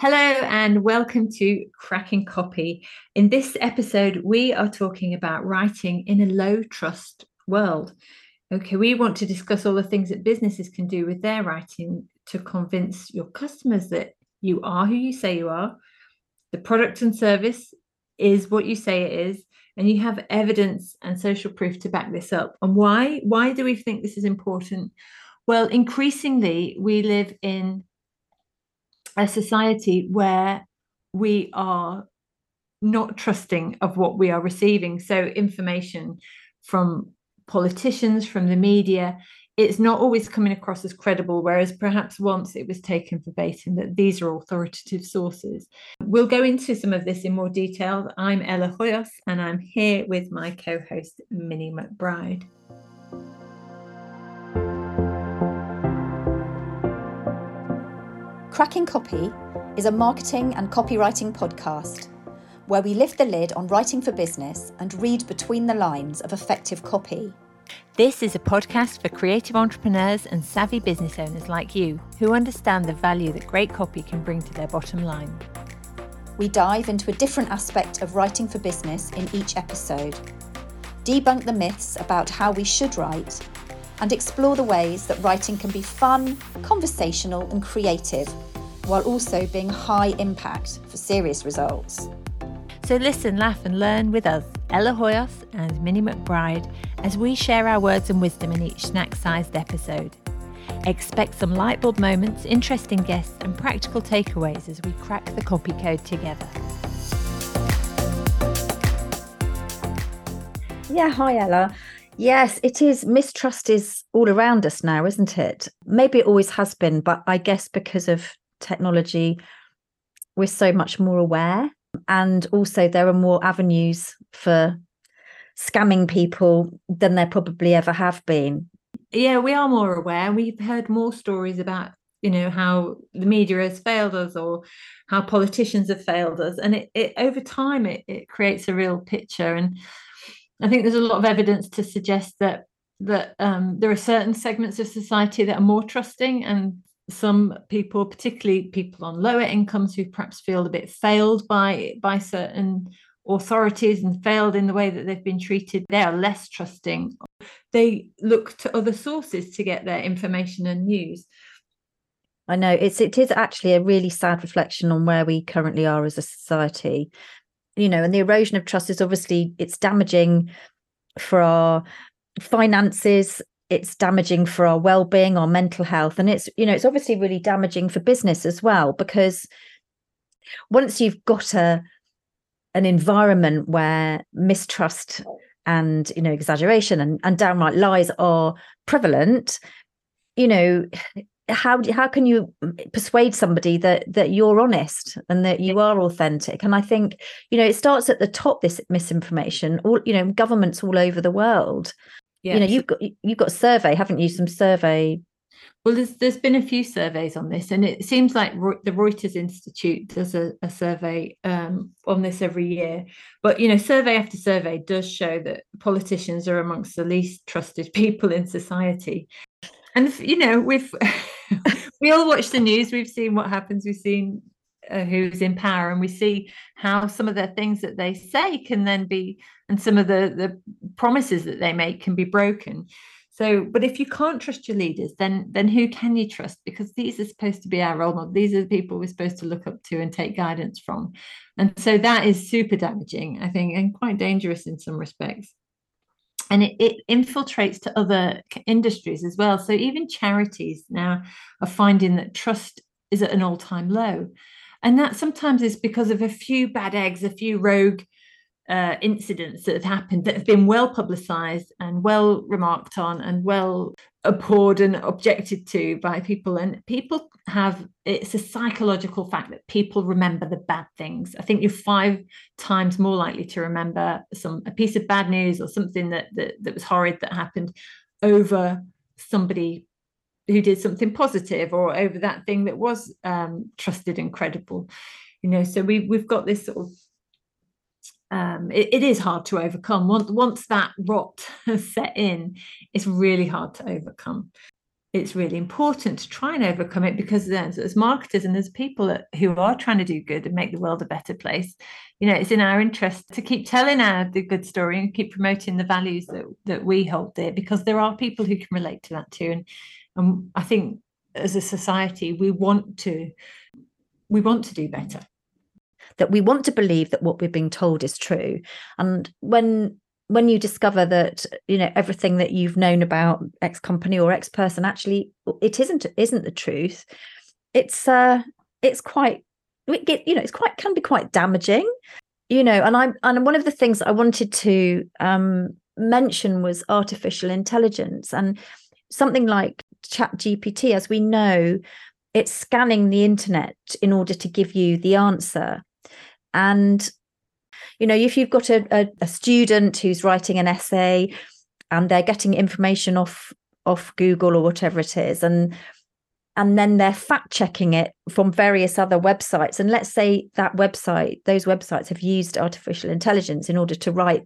Hello and welcome to Cracking Copy. In this episode, we are talking about writing in a low trust world. Okay, we want to discuss all the things that businesses can do with their writing to convince your customers that you are who you say you are, the product and service is what you say it is, and you have evidence and social proof to back this up. And why? Why do we think this is important? Well, increasingly, we live in a society where we are not trusting of what we are receiving. So, information from politicians, from the media, it's not always coming across as credible, whereas perhaps once it was taken verbatim that these are authoritative sources. We'll go into some of this in more detail. I'm Ella Hoyos, and I'm here with my co host, Minnie McBride. Cracking Copy is a marketing and copywriting podcast where we lift the lid on writing for business and read between the lines of effective copy. This is a podcast for creative entrepreneurs and savvy business owners like you who understand the value that great copy can bring to their bottom line. We dive into a different aspect of writing for business in each episode, debunk the myths about how we should write, and explore the ways that writing can be fun, conversational, and creative while also being high impact for serious results. So listen, laugh, and learn with us, Ella Hoyos and Minnie McBride, as we share our words and wisdom in each snack sized episode. Expect some lightbulb moments, interesting guests, and practical takeaways as we crack the copy code together. Yeah, hi, Ella. Yes, it is. Mistrust is all around us now, isn't it? Maybe it always has been, but I guess because of technology, we're so much more aware. And also, there are more avenues for scamming people than there probably ever have been. Yeah, we are more aware. We've heard more stories about, you know, how the media has failed us or how politicians have failed us. And it, it over time, it, it creates a real picture. And I think there's a lot of evidence to suggest that that um, there are certain segments of society that are more trusting and some people, particularly people on lower incomes who perhaps feel a bit failed by by certain authorities and failed in the way that they've been treated, they are less trusting. They look to other sources to get their information and news. I know it's it is actually a really sad reflection on where we currently are as a society. You know, and the erosion of trust is obviously it's damaging for our finances it's damaging for our well-being our mental health and it's you know it's obviously really damaging for business as well because once you've got a an environment where mistrust and you know exaggeration and, and downright lies are prevalent you know how how can you persuade somebody that that you're honest and that you are authentic? And i think you know it starts at the top this misinformation all you know governments all over the world. Yes. you know you've got you've got survey haven't you? Some survey. Well there's there's been a few surveys on this and it seems like the reuters institute does a, a survey um, on this every year. But you know survey after survey does show that politicians are amongst the least trusted people in society. And you know we've we all watch the news we've seen what happens we've seen uh, who's in power and we see how some of the things that they say can then be and some of the the promises that they make can be broken. So but if you can't trust your leaders then then who can you trust? Because these are supposed to be our role models. These are the people we're supposed to look up to and take guidance from. And so that is super damaging i think and quite dangerous in some respects and it, it infiltrates to other industries as well. So even charities now are finding that trust is at an all-time low. And that sometimes is because of a few bad eggs, a few rogue uh, incidents that have happened that have been well publicized and well remarked on and well abhorred and objected to by people. And people have it's a psychological fact that people remember the bad things. I think you're five times more likely to remember some a piece of bad news or something that that, that was horrid that happened over somebody who did something positive or over that thing that was um, trusted and credible you know so we we've got this sort of um, it, it is hard to overcome. Once once that rot has set in it's really hard to overcome. It's really important to try and overcome it because as, as marketers and as people who are trying to do good and make the world a better place you know it's in our interest to keep telling our the good story and keep promoting the values that that we hold dear because there are people who can relate to that too. And and i think as a society we want to we want to do better that we want to believe that what we're being told is true. And when when you discover that you know everything that you've known about x company or x person actually it isn't isn't the truth. It's uh it's quite it, you know it's quite can be quite damaging you know and i'm and one of the things i wanted to um mention was artificial intelligence and something like chat gpt as we know it's scanning the internet in order to give you the answer and you know if you've got a, a, a student who's writing an essay and they're getting information off off google or whatever it is and and then they're fact checking it from various other websites and let's say that website those websites have used artificial intelligence in order to write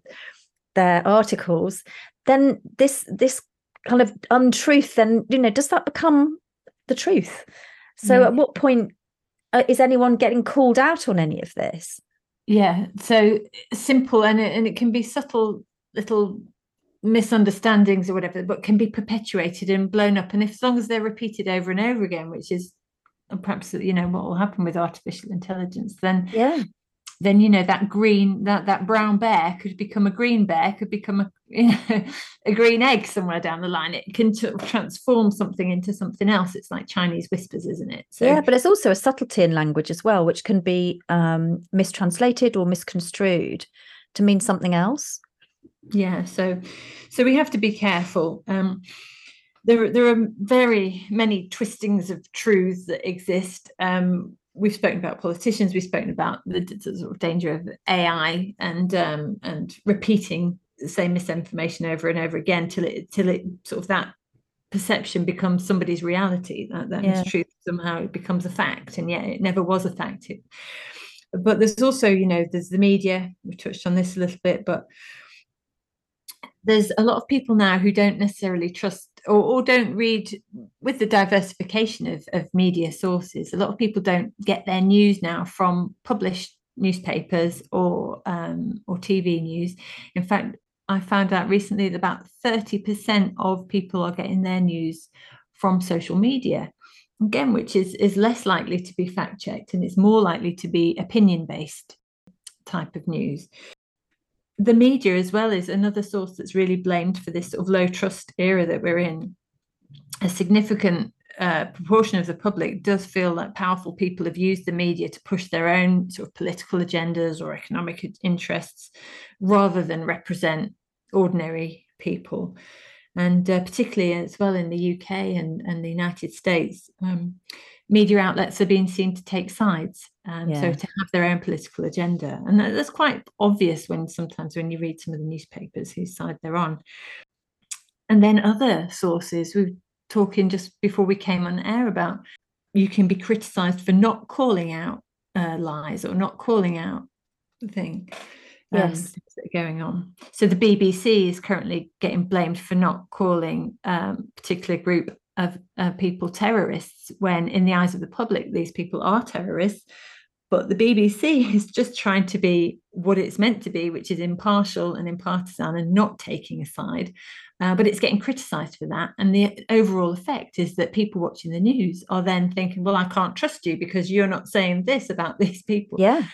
their articles then this this kind of untruth then you know does that become the truth so mm. at what point uh, is anyone getting called out on any of this? Yeah so simple and it, and it can be subtle little misunderstandings or whatever but can be perpetuated and blown up. And if as long as they're repeated over and over again which is perhaps you know what will happen with artificial intelligence then yeah then you know that green that that brown bear could become a green bear could become a you know, a green egg somewhere down the line. It can t- transform something into something else. It's like chinese whispers isn't it? So yeah but it's also a subtlety in language as well which can be um, mistranslated or misconstrued to mean something else. Yeah so so we have to be careful. Um, there, there are very many twistings of truths that exist. Um, we've spoken about politicians, we've spoken about the, the sort of danger of AI and um, and repeating the same misinformation over and over again till it till it sort of that perception becomes somebody's reality. That that yeah. truth somehow it becomes a fact, and yet it never was a fact. It, but there's also, you know, there's the media. We've touched on this a little bit, but there's a lot of people now who don't necessarily trust or, or don't read with the diversification of, of media sources a lot of people don't get their news now from published newspapers or um, or tv news. In fact i found out recently that about 30% of people are getting their news from social media again which is is less likely to be fact checked and it's more likely to be opinion based type of news the media as well is another source that's really blamed for this sort of low trust era that we're in. A significant uh, proportion of the public does feel that powerful people have used the media to push their own sort of political agendas or economic interests rather than represent ordinary people. And uh, particularly as well in the UK and, and the United States, um, media outlets are being seen to take sides um, yeah. so to have their own political agenda. And that's quite obvious when sometimes when you read some of the newspapers whose side they're on. And then other sources we were talking just before we came on air about you can be criticized for not calling out uh, lies or not calling out the thing yes. that are going on. So the bbc is currently getting blamed for not calling um, particular group of uh, people terrorists when in the eyes of the public these people are terrorists. But the bbc is just trying to be what it's meant to be which is impartial and impartisan and not taking a side. Uh, but it's getting criticized for that. And the overall effect is that people watching the news are then thinking well i can't trust you because you're not saying this about these people. Yeah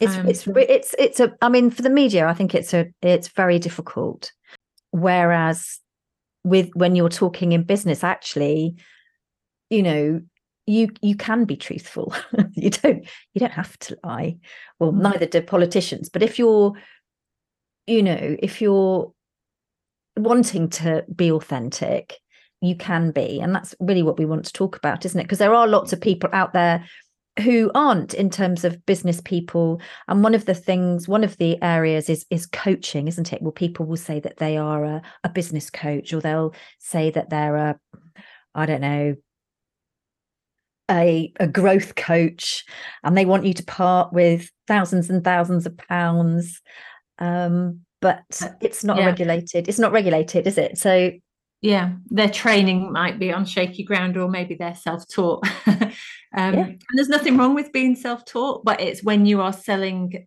it's um, it's it's it's a i mean for the media i think it's a it's very difficult. Whereas with when you're talking in business actually you know you you can be truthful. You don't you don't have to lie. Well mm. neither do politicians. But if you're you know if you're wanting to be authentic you can be. And that's really what we want to talk about isn't it? Because there are lots of people out there who aren't in terms of business people. And one of the things one of the areas is is coaching isn't it? Well people will say that they are a, a business coach or they'll say that they're a i don't know a, a growth coach and they want you to part with thousands and thousands of pounds. Um, but it's not yeah. regulated it's not regulated is it? So yeah their training might be on shaky ground or maybe they're self-taught um, yeah. and there's nothing wrong with being self-taught but it's when you are selling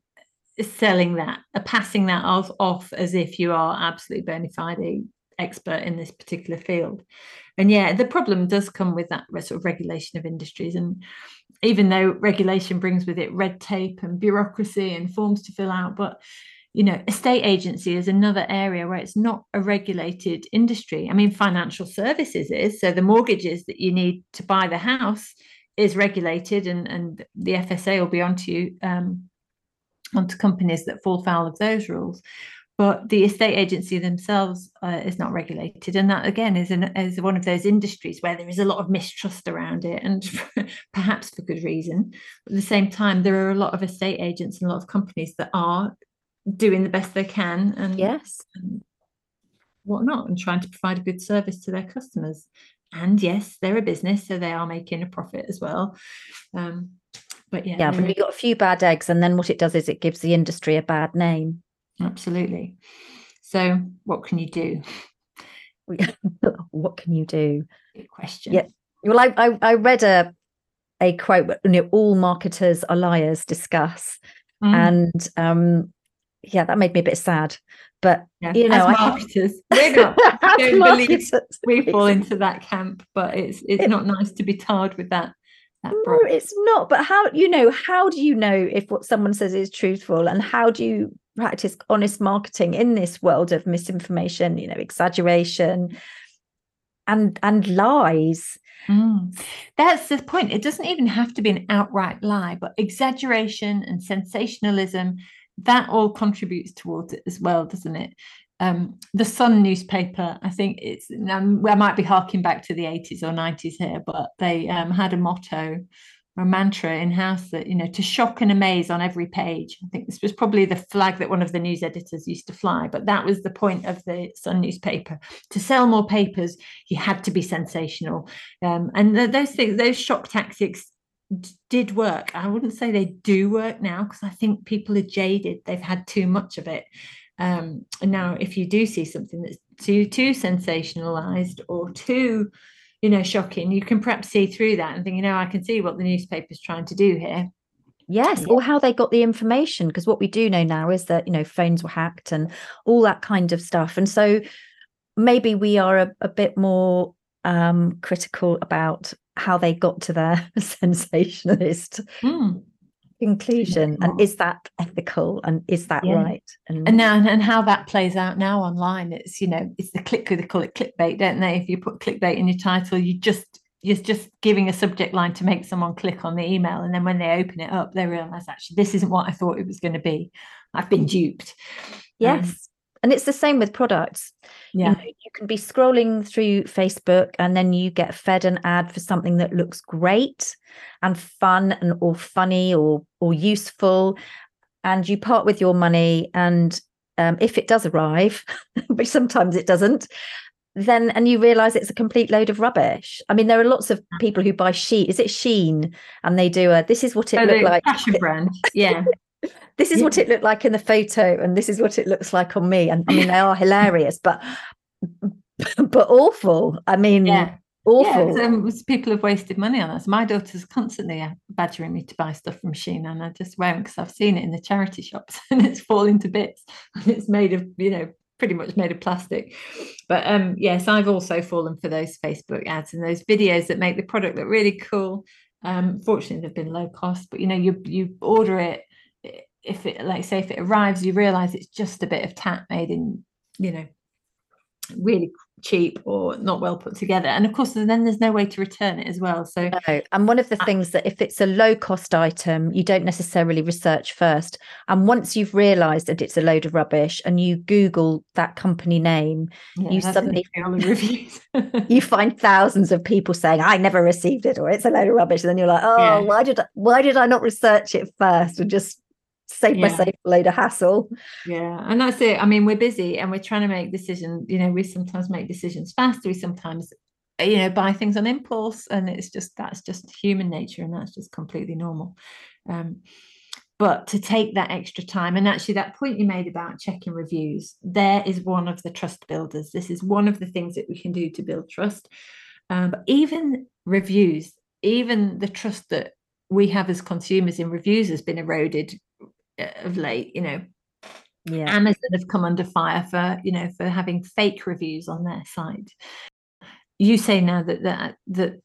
selling that uh, passing that off, off as if you are absolutely bona fide expert in this particular field and yeah the problem does come with that sort of regulation of industries and even though regulation brings with it red tape and bureaucracy and forms to fill out but you know estate agency is another area where it's not a regulated industry i mean financial services is so the mortgages that you need to buy the house is regulated and and the fsa will be onto you um, onto companies that fall foul of those rules. But the estate agency themselves uh, is not regulated. And that again is, an, is one of those industries where there is a lot of mistrust around it and perhaps for good reason. But at the same time there are a lot of estate agents and a lot of companies that are doing the best they can and yes. and whatnot and trying to provide a good service to their customers and yes they're a business so they are making a profit as well. Um, but yeah yeah but you got a few bad eggs and then what it does is it gives the industry a bad name. Absolutely. So what can you do? What can you do? Good question. Yeah. Well i i, I read a a quote you know all marketers are liars discuss. Mm. and um yeah, that made me a bit sad. But yeah. you know, as marketers, we're not. don't marketers, believe we fall into that camp, but it's it's it, not nice to be tarred with that. that no, it's not. But how you know? How do you know if what someone says is truthful, and how do you practice honest marketing in this world of misinformation? You know, exaggeration and and lies. Mm. That's the point. It doesn't even have to be an outright lie, but exaggeration and sensationalism that all contributes towards it as well, doesn't it? Um, the Sun newspaper, I think it's, um, I might be harking back to the 80s or 90s here, but they um, had a motto or a mantra in house that, you know, to shock and amaze on every page. I think this was probably the flag that one of the news editors used to fly, but that was the point of the Sun newspaper. To sell more papers, you had to be sensational. Um, and those things, those shock tactics did work. I wouldn't say they do work now because I think people are jaded. They've had too much of it. Um, and now, if you do see something that's too too sensationalized or too, you know, shocking, you can perhaps see through that and think, you know, I can see what the newspaper's trying to do here. Yes, yeah. or how they got the information. Because what we do know now is that you know phones were hacked and all that kind of stuff. And so maybe we are a, a bit more um, critical about how they got to their sensationalist mm. conclusion and is that ethical and is that yeah. right? And, and now and how that plays out now online it's you know it's the click they call it clickbait don't they? If you put clickbait in your title you just you're just giving a subject line to make someone click on the email and then when they open it up they realize actually this isn't what i thought it was going to be. I've been duped. Yes. Um, and it's the same with products. Yeah. you, know, you, can be scrolling through facebook and then you get fed an ad for something that looks great and fun and or funny or or useful and you part with your money and um, if it does arrive which sometimes it doesn't then and you realize it's a complete load of rubbish. I mean there are lots of people who buy sheet is it sheen? And they do a this is what it oh, looked like. fashion brand. Yeah this is yeah. what it looked like in the photo and this is what it looks like on me. And i mean they are hilarious but but awful. I mean yeah. awful. yeah, um, people have wasted money on us. My daughter's constantly uh, badgering me to buy stuff from Shein and i just won't because i've seen it in the charity shops and it's falling to bits. And it's made of you know pretty much made of plastic. But um yes i've also fallen for those facebook ads and those videos that make the product look really cool. Um fortunately they've been low cost but you know you you order it if it like say if it arrives you realize it's just a bit of tat made in you know really cheap or not well put together and of course then there's no way to return it as well so no. and one of the things that if it's a low cost item you don't necessarily research first and once you've realized that it's a load of rubbish and you google that company name yeah, you suddenly you find thousands of people saying i never received it or it's a load of rubbish and then you're like oh yeah. why did I, why did i not research it first and just save yeah. myself a load of hassle. Yeah, and that's it. I mean, we're busy and we're trying to make decisions. You know, we sometimes make decisions faster. We sometimes, you know, buy things on impulse, and it's just that's just human nature, and that's just completely normal. Um, but to take that extra time and actually that point you made about checking reviews there is one of the trust builders this is one of the things that we can do to build trust um, but even reviews even the trust that we have as consumers in reviews has been eroded of late you know yeah. amazon have come under fire for you know for having fake reviews on their site you say now that that that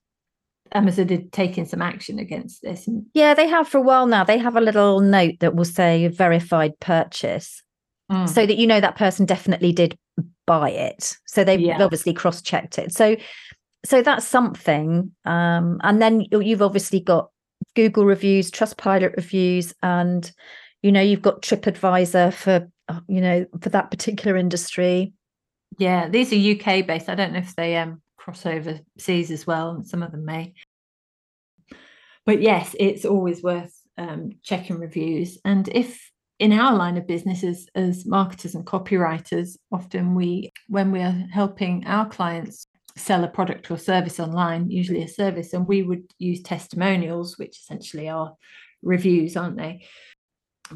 Amazon had taken some action against this. Yeah, they have for a while now. They have a little note that will say verified purchase. Mm. So that you know that person definitely did buy it. So they've yeah. obviously cross-checked it. So so that's something. Um, and then you've obviously got Google reviews, Trustpilot reviews, and you know you've got TripAdvisor for uh, you know for that particular industry. Yeah, these are UK based. I don't know if they um cross overseas as well, some of them may. But yes, it's always worth um, checking reviews. And if in our line of business as, as marketers and copywriters, often we, when we are helping our clients sell a product or service online, usually a service, and we would use testimonials, which essentially are reviews, aren't they?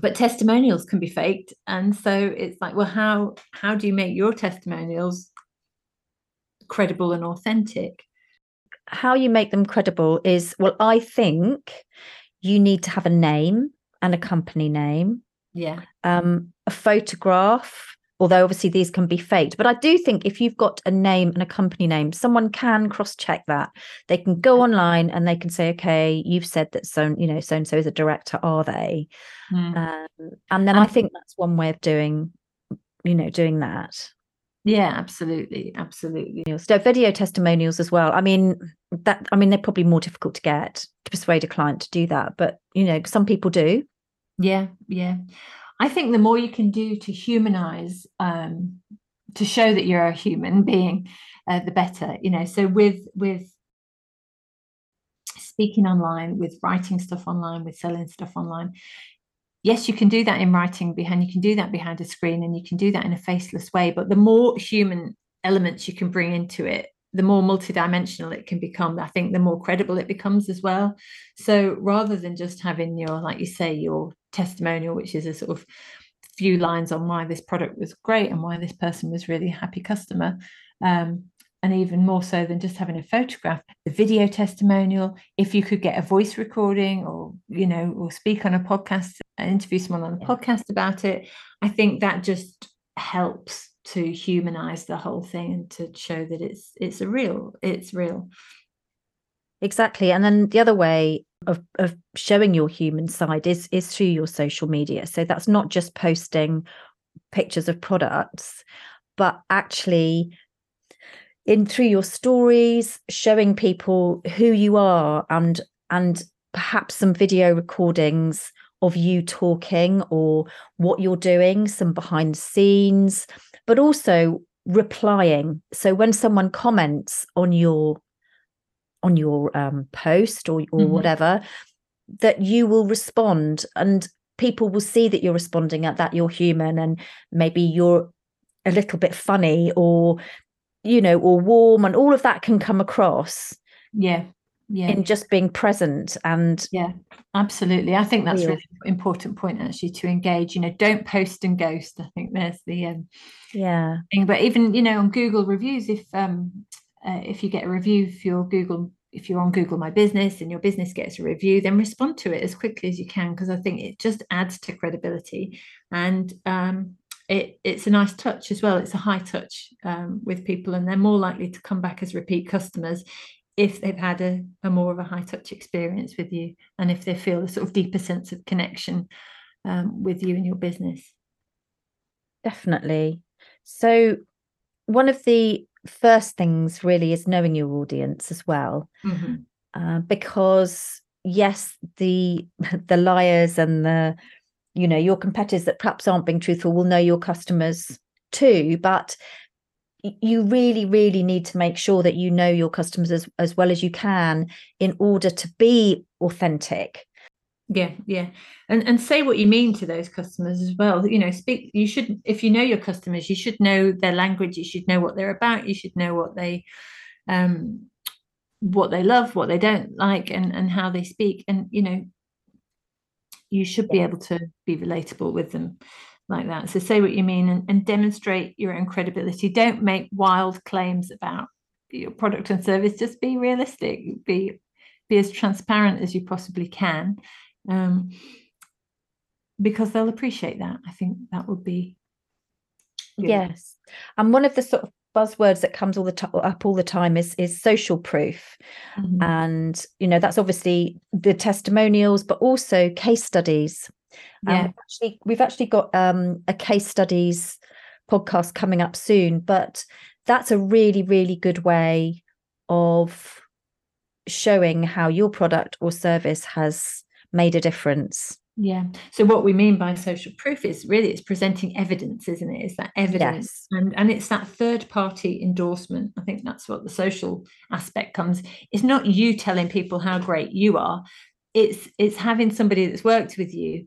But testimonials can be faked. And so it's like, well, how how do you make your testimonials credible and authentic. How you make them credible is well, I think you need to have a name and a company name. Yeah. Um, a photograph, although obviously these can be faked. But I do think if you've got a name and a company name, someone can cross-check that. They can go online and they can say, okay, you've said that so, you know, so and so is a director, are they? Mm. Um, and then I think that's one way of doing, you know, doing that. Yeah, absolutely, absolutely. So video testimonials as well. I mean, that I mean they're probably more difficult to get to persuade a client to do that, but you know, some people do. Yeah, yeah. I think the more you can do to humanize, um, to show that you're a human being, uh, the better. You know, so with with speaking online, with writing stuff online, with selling stuff online, yes, you can do that in writing behind, you can do that behind a screen and you can do that in a faceless way. But the more human elements you can bring into it, the more multidimensional it can become. I think the more credible it becomes as well. So rather than just having your, like you say, your testimonial, which is a sort of few lines on why this product was great and why this person was really a happy customer, um, and even more so than just having a photograph the video testimonial if you could get a voice recording or you know or speak on a podcast and interview someone on a yeah. podcast about it i think that just helps to humanize the whole thing and to show that it's it's a real it's real. Exactly. And then the other way of, of showing your human side is is through your social media. So that's not just posting pictures of products but actually in through your stories showing people who you are and and perhaps some video recordings of you talking or what you're doing some behind the scenes but also replying. So when someone comments on your on your um, post or or mm-hmm. whatever that you will respond and people will see that you're responding at that you're human and maybe you're a little bit funny or you know, or warm, and all of that can come across. Yeah. Yeah. In just being present and yeah, absolutely. I think that's really important point actually to engage. You know, don't post and ghost. I think there's the um yeah thing. But even you know on Google reviews, if um uh, if you get a review for your Google if you're on Google My Business and your business gets a review, then respond to it as quickly as you can because I think it just adds to credibility. And um, it, it's a nice touch as well. It's a high touch um, with people, and they're more likely to come back as repeat customers if they've had a, a, more of a high touch experience with you, and if they feel a sort of deeper sense of connection um, with you and your business. Definitely. So, one of the first things really is knowing your audience as well, mm-hmm. uh, because yes, the the liars and the you know your competitors that perhaps aren't being truthful will know your customers too but you really really need to make sure that you know your customers as, as well as you can in order to be authentic yeah yeah. And and say what you mean to those customers as well. You know speak you should if you know your customers you should know their language you should know what they're about you should know what they um what they love what they don't like and and how they speak. And you know you should be able to be relatable with them like that. So say what you mean and, and demonstrate your own credibility. Don't make wild claims about your product and service. Just be realistic. Be be as transparent as you possibly can um, because they'll appreciate that i think that would be good. yes and one of the sort of buzzwords that comes all the time up all the time is is social proof mm-hmm. and you know that's obviously the testimonials but also case studies yeah. Um, actually we've actually got um, a case studies podcast coming up soon but that's a really really good way of showing how your product or service has made a difference yeah. So what we mean by social proof is really it's presenting evidence, isn't it? It's that evidence. Yes. And and it's that third party endorsement. I think that's what the social aspect comes. It's not you telling people how great you are. It's it's having somebody that's worked with you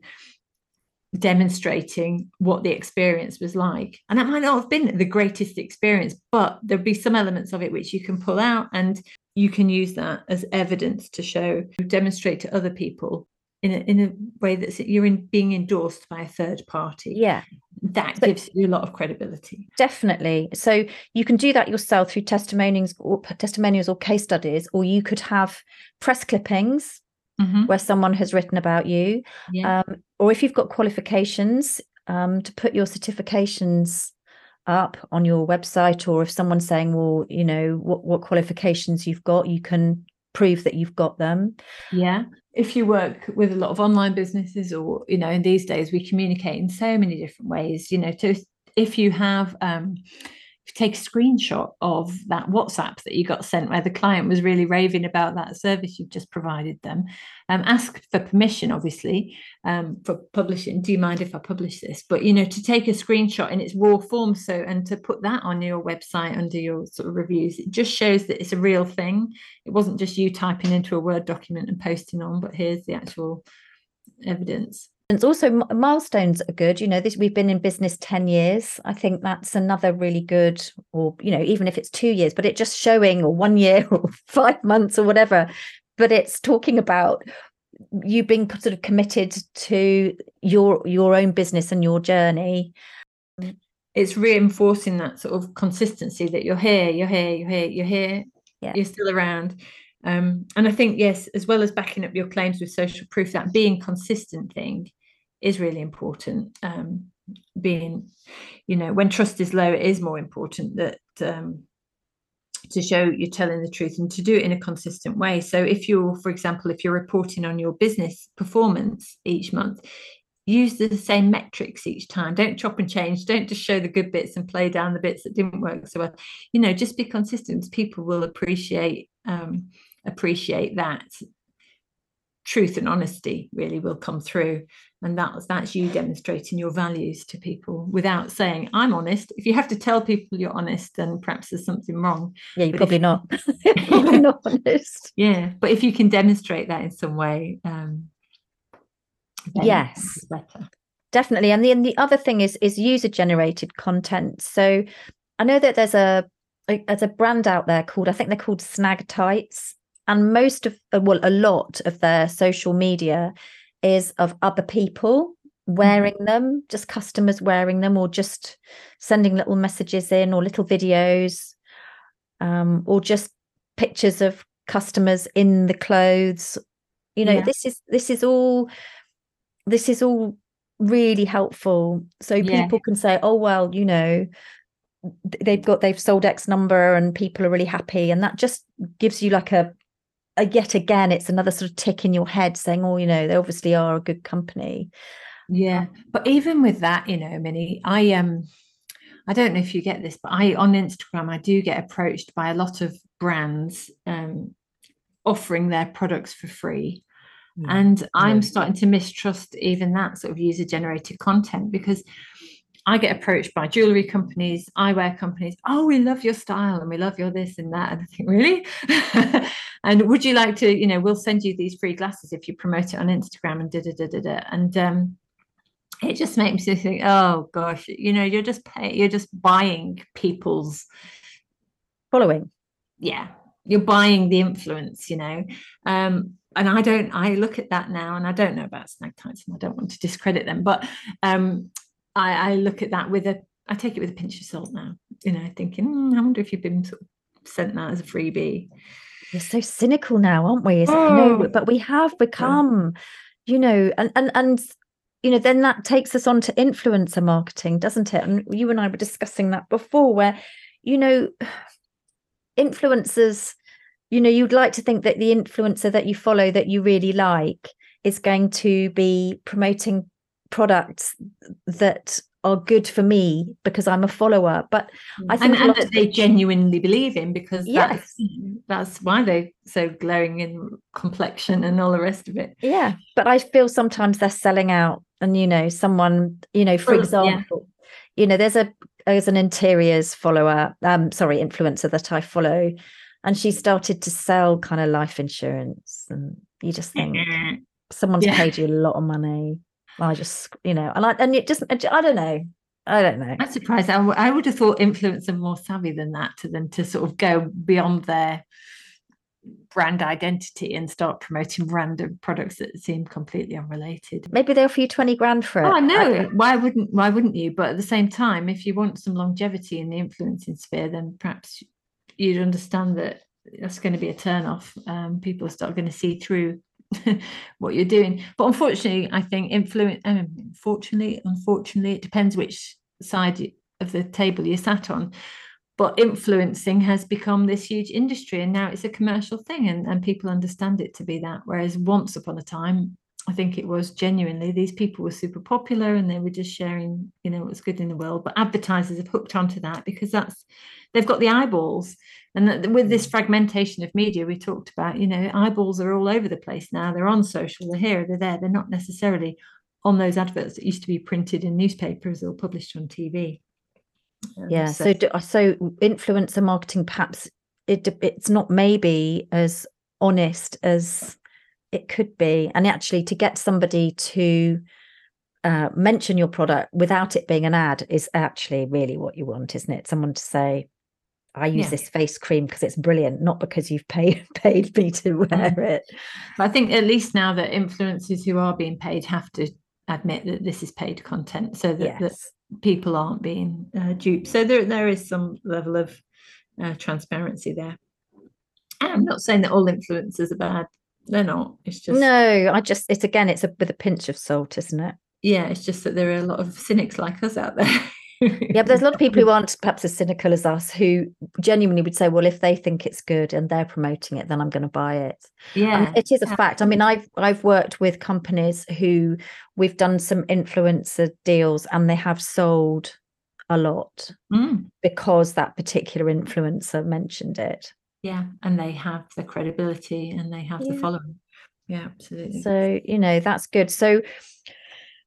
demonstrating what the experience was like. And that might not have been the greatest experience, but there'll be some elements of it which you can pull out and you can use that as evidence to show, demonstrate to other people in a, in a way that you're in being endorsed by a third party. Yeah. That so, gives you a lot of credibility. Definitely. So you can do that yourself through testimonials or testimonials or case studies, or you could have press clippings mm-hmm. where someone has written about you. Yeah. Um, or if you've got qualifications, um, to put your certifications up on your website, or if someone's saying, well, you know, what, what qualifications you've got, you can prove that you've got them. Yeah if you work with a lot of online businesses or you know in these days we communicate in so many different ways you know to if you have um take a screenshot of that WhatsApp that you got sent where the client was really raving about that service you've just provided them. Um, ask for permission, obviously, um, for publishing. Do you mind if I publish this? But you know, to take a screenshot in its raw form, so and to put that on your website under your sort of reviews, it just shows that it's a real thing. It wasn't just you typing into a Word document and posting on, but here's the actual evidence. It's also milestones are good. You know, this we've been in business 10 years. I think that's another really good, or, you know, even if it's two years, but it just showing or one year or five months or whatever. But it's talking about you being sort of committed to your your own business and your journey. It's reinforcing that sort of consistency that you're here, you're here, you're here, you're here, yeah. you're still around. Um, and I think, yes, as well as backing up your claims with social proof, that being consistent thing is really important. Um, being, you know, when trust is low, it is more important that um, to show you're telling the truth and to do it in a consistent way. So, if you're, for example, if you're reporting on your business performance each month, use the same metrics each time. Don't chop and change. Don't just show the good bits and play down the bits that didn't work so well. You know, just be consistent. People will appreciate um, appreciate that truth and honesty really will come through. And that's that's you demonstrating your values to people without saying i'm honest. If you have to tell people you're honest then perhaps there's something wrong. Yeah you're probably not. Probably not honest. Yeah but if you can demonstrate that in some way um yes. better. Definitely. And the, and the other thing is is user generated content. So i know that there's a, a there's a brand out there called i think they're called snag tights and most of well a lot of their social media is of other people wearing mm-hmm. them, just customers wearing them, or just sending little messages in, or little videos, um, or just pictures of customers in the clothes. You know, yeah. this is this is all this is all really helpful. So yeah. people can say, "Oh well, you know." they've got they've sold x number and people are really happy and that just gives you like a uh, yet again, it's another sort of tick in your head saying, oh, you know, they obviously are a good company. Yeah. But even with that, you know, Minnie, I um I don't know if you get this, but I on Instagram I do get approached by a lot of brands um offering their products for free. Mm. And I'm starting to mistrust even that sort of user generated content because I get approached by jewelry companies, eyewear companies. Oh, we love your style and we love your this and that. And I think, really? and would you like to, you know, we'll send you these free glasses if you promote it on Instagram and da da da da da. And um, it just makes me think, oh gosh, you know, you're just pay, you're just buying people's following. Yeah, you're buying the influence, you know. Um, and I don't, I look at that now and I don't know about Snag and I don't want to discredit them, but um, I, I look at that with a, I take it with a pinch of salt now, you know, thinking, mm, I wonder if you've been sort of sent that as a freebie. We're so cynical now, aren't we? Oh. No, but we have become, yeah. you know, and, and, and, you know, then that takes us on to influencer marketing, doesn't it? And you and I were discussing that before, where, you know, influencers you know you'd like to think that the influencer that you follow that you really like is going to be promoting products that are good for me because I'm a follower. But I think and, and that they genuinely believe in because yes. that's, that's why they're so glowing in complexion and all the rest of it. Yeah. But I feel sometimes they're selling out. And you know, someone, you know, for well, example, yeah. you know, there's a there's an interiors follower, um, sorry, influencer that I follow and she started to sell kind of life insurance and you just think someone's yeah. paid you a lot of money i just you know and I, and it just i don't know i don't know i'm surprised I, w- I would have thought influencers more savvy than that to them to sort of go beyond their brand identity and start promoting random products that seem completely unrelated. Maybe they offer you 20 grand for it. Oh, I know. Why wouldn't why wouldn't you? But at the same time, if you want some longevity in the influencing sphere, then perhaps you'd understand that that's going to be a turn off. Um, people start going to see through what you're doing. But unfortunately, I think influence. Um, unfortunately, unfortunately, it depends which side of the table you sat on. But influencing has become this huge industry, and now it's a commercial thing, and, and people understand it to be that. Whereas once upon a time, I think it was genuinely these people were super popular and they were just sharing, you know, what's good in the world. But advertisers have hooked onto that because that's they've got the eyeballs. And with this mm. fragmentation of media we talked about, you know, eyeballs are all over the place now. They're on social, they're here, they're there. They're not necessarily on those adverts that used to be printed in newspapers or published on TV. Um, yeah. So, so, so influencer marketing, perhaps it it's not maybe as honest as it could be, and actually to get somebody to uh, mention your product without it being an ad is actually really what you want, isn't it? Someone to say, I use yeah. this face cream because it's brilliant, not because you've paid paid me to wear it. But I think at least now that influencers who are being paid have to admit that this is paid content, so that, yes. that people aren't being uh, duped. So there there is some level of uh, transparency there. I'm not saying that all influencers are bad. They're not. It's just no. I just it's again it's a with a pinch of salt, isn't it? Yeah, it's just that there are a lot of cynics like us out there. yeah, but there's a lot of people who aren't perhaps as cynical as us who genuinely would say, well, if they think it's good and they're promoting it, then I'm going to buy it. Yeah, it is a fact. I mean, I've I've worked with companies who we've done some influencer deals and they have sold a lot mm. because that particular influencer mentioned it. Yeah, and they have the credibility and they have yeah. the following. Yeah, absolutely. So you know that's good. So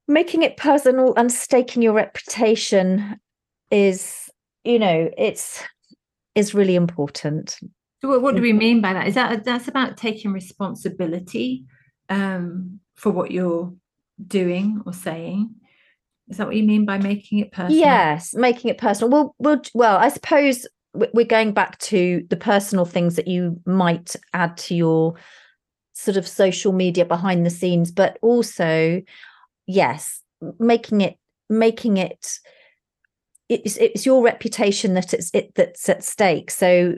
making it personal and staking your reputation is you know it's is really important so what, do we mean by that is that that's about taking responsibility um, for what you're doing or saying is that what you mean by making it personal yes making it personal well well well i suppose we're going back to the personal things that you might add to your sort of social media behind the scenes but also yes making it making it it's it's your reputation that it's it that's at stake. So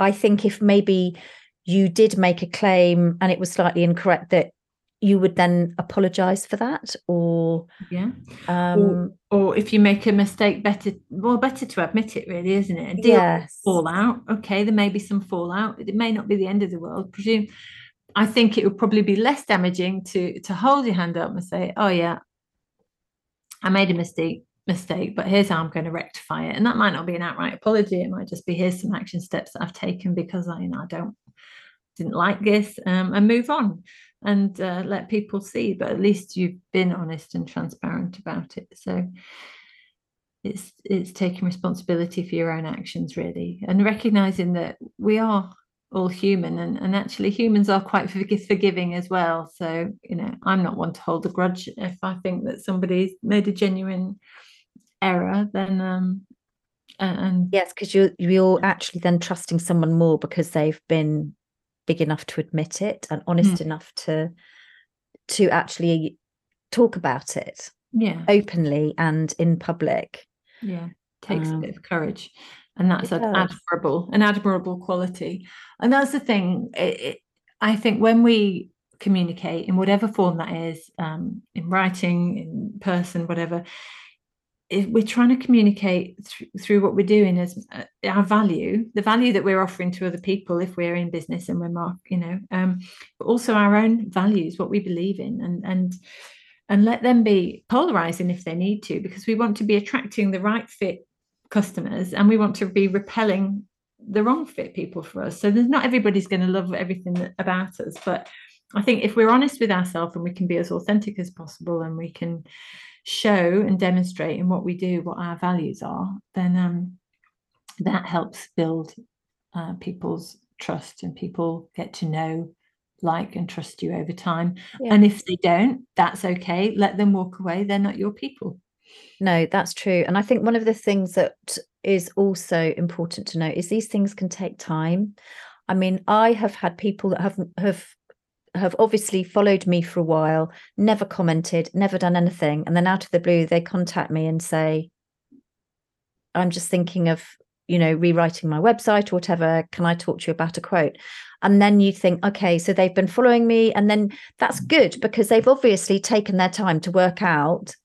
i think if maybe you did make a claim and it was slightly incorrect that you would then apologize for that or yeah. Um or, or, if you make a mistake better well better to admit it really isn't it? And yes. fallout. Okay there may be some fallout. It may not be the end of the world. Presume I think it would probably be less damaging to to hold your hand up and say, "Oh yeah, I made a mistake, mistake, but here's how I'm going to rectify it." And that might not be an outright apology. It might just be, "Here's some action steps that I've taken because I, you know, I don't didn't like this," um, and move on and uh, let people see. But at least you've been honest and transparent about it. So it's it's taking responsibility for your own actions really and recognizing that we are all human and, and actually humans are quite forgiving as well so you know i'm not one to hold a grudge if i think that somebody's made a genuine error then um and yes because you you're actually then trusting someone more because they've been big enough to admit it and honest mm. enough to to actually talk about it yeah. openly and in public. Yeah takes um, a bit of courage. And that's an admirable an admirable quality. And that's the thing it, it, i think when we communicate in whatever form that is um, in writing in person whatever we're trying to communicate th- through what we're doing as uh, our value the value that we're offering to other people if we're in business and we're mark you know um, but also our own values what we believe in and and and let them be polarizing if they need to because we want to be attracting the right fit customers and we want to be repelling the wrong fit people for us. So there's not everybody's going to love everything that, about us but i think if we're honest with ourselves and we can be as authentic as possible and we can show and demonstrate in what we do what our values are then um, that helps build uh, people's trust and people get to know like and trust you over time yeah. and if they don't that's okay let them walk away they're not your people no, that's true. And I think one of the things that is also important to note is these things can take time. I mean, I have had people that have have have obviously followed me for a while, never commented, never done anything, and then out of the blue they contact me and say, "I'm just thinking of, you know, rewriting my website or whatever. Can I talk to you about a quote?" And then you think, okay, so they've been following me, and then that's good because they've obviously taken their time to work out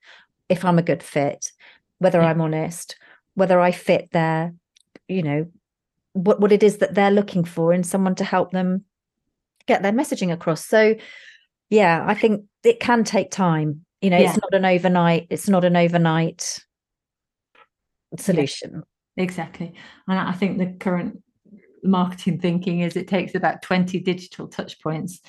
if I'm a good fit, whether yeah. I'm honest, whether I fit their, you know, what, what it is that they're looking for in someone to help them get their messaging across. So yeah, I think it can take time. You know, yeah. it's not an overnight, it's not an overnight solution. Yeah, exactly. And I think the current marketing thinking is it takes about 20 digital touch points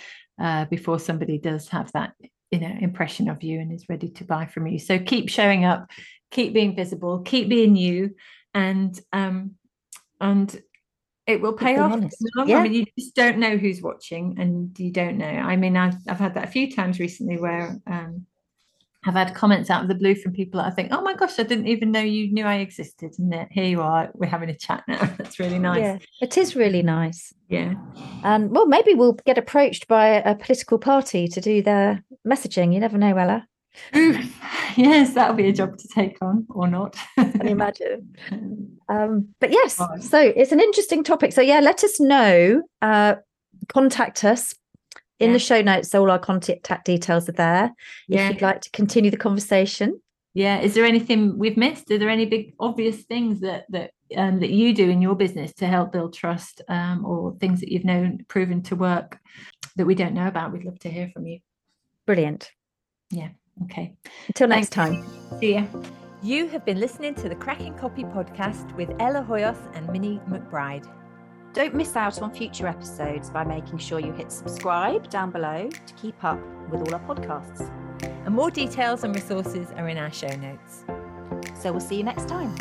uh, before somebody does have that you know impression of you and is ready to buy from you so keep showing up keep being visible keep being you and um and it will pay off yeah. I mean, you just don't know who's watching and you don't know i mean I've, I've had that a few times recently where um have had comments out of the blue from people that I think, oh my gosh, I didn't even know you knew I existed. And here you are, we're having a chat now. That's really nice. Yeah, it is really nice. Yeah. And well, maybe we'll get approached by a political party to do their messaging. You never know, Ella. yes, that'll be a job to take on or not. Can you imagine? Um, but yes, so it's an interesting topic. So yeah, let us know. Uh, contact us in yeah. the show notes all our contact details are there yeah. if you'd like to continue the conversation yeah is there anything we've missed are there any big obvious things that that um, that you do in your business to help build trust um, or things that you've known proven to work that we don't know about we'd love to hear from you brilliant yeah okay until next time see ya you have been listening to the cracking copy podcast with ella hoyos and minnie mcbride don't miss out on future episodes by making sure you hit subscribe down below to keep up with all our podcasts. And more details and resources are in our show notes. So we'll see you next time.